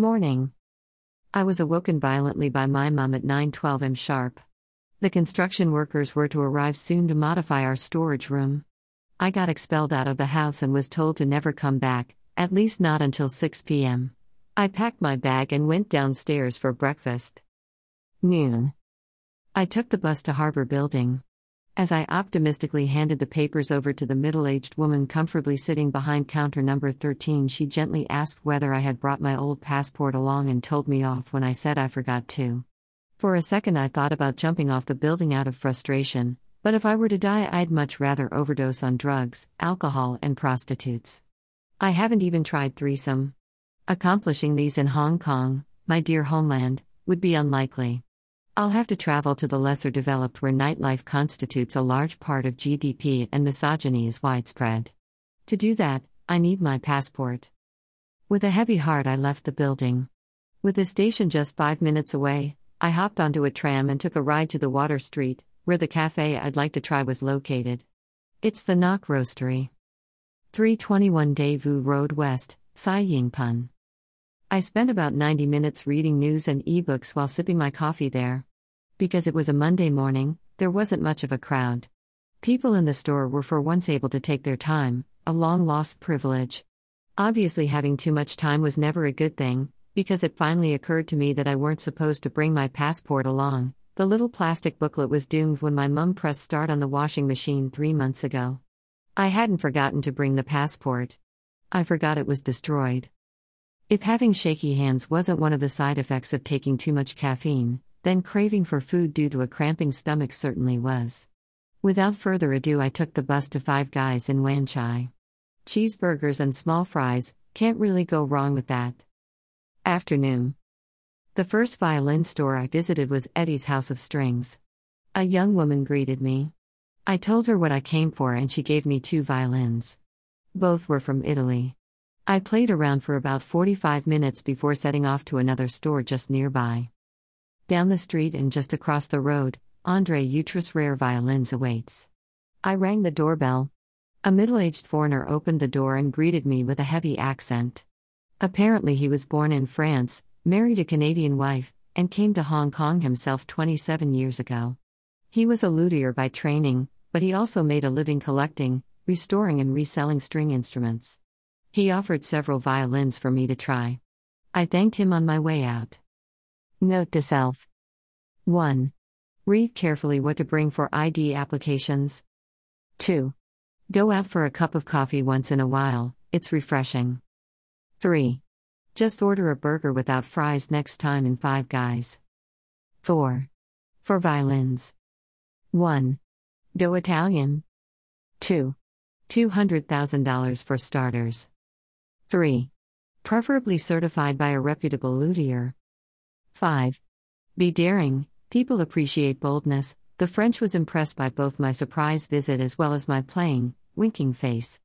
Morning. I was awoken violently by my mum at 9:12 am sharp. The construction workers were to arrive soon to modify our storage room. I got expelled out of the house and was told to never come back, at least not until 6 p.m. I packed my bag and went downstairs for breakfast. Noon. I took the bus to Harbor Building. As I optimistically handed the papers over to the middle aged woman comfortably sitting behind counter number 13, she gently asked whether I had brought my old passport along and told me off when I said I forgot to. For a second, I thought about jumping off the building out of frustration, but if I were to die, I'd much rather overdose on drugs, alcohol, and prostitutes. I haven't even tried threesome. Accomplishing these in Hong Kong, my dear homeland, would be unlikely. I'll have to travel to the lesser developed where nightlife constitutes a large part of GDP and misogyny is widespread. To do that, I need my passport. With a heavy heart, I left the building. With the station just five minutes away, I hopped onto a tram and took a ride to the Water Street, where the cafe I'd like to try was located. It's the Knock Roastery. 321 Des Voeux Road West, Sai Ying Pun. I spent about 90 minutes reading news and ebooks while sipping my coffee there. Because it was a Monday morning, there wasn't much of a crowd. People in the store were for once able to take their time, a long lost privilege. Obviously, having too much time was never a good thing, because it finally occurred to me that I weren't supposed to bring my passport along. The little plastic booklet was doomed when my mum pressed start on the washing machine three months ago. I hadn't forgotten to bring the passport. I forgot it was destroyed. If having shaky hands wasn't one of the side effects of taking too much caffeine, then craving for food due to a cramping stomach certainly was. Without further ado, I took the bus to Five Guys in Wan Chai. Cheeseburgers and small fries, can't really go wrong with that. Afternoon. The first violin store I visited was Eddie's House of Strings. A young woman greeted me. I told her what I came for and she gave me two violins. Both were from Italy. I played around for about 45 minutes before setting off to another store just nearby. Down the street and just across the road, Andre Utris Rare Violins awaits. I rang the doorbell. A middle aged foreigner opened the door and greeted me with a heavy accent. Apparently, he was born in France, married a Canadian wife, and came to Hong Kong himself 27 years ago. He was a luthier by training, but he also made a living collecting, restoring, and reselling string instruments. He offered several violins for me to try. I thanked him on my way out. Note to self 1. Read carefully what to bring for ID applications. 2. Go out for a cup of coffee once in a while, it's refreshing. 3. Just order a burger without fries next time in Five Guys. 4. For violins. 1. Go Italian. 2. $200,000 for starters. 3. Preferably certified by a reputable luthier. 5. Be daring, people appreciate boldness. The French was impressed by both my surprise visit as well as my playing, winking face.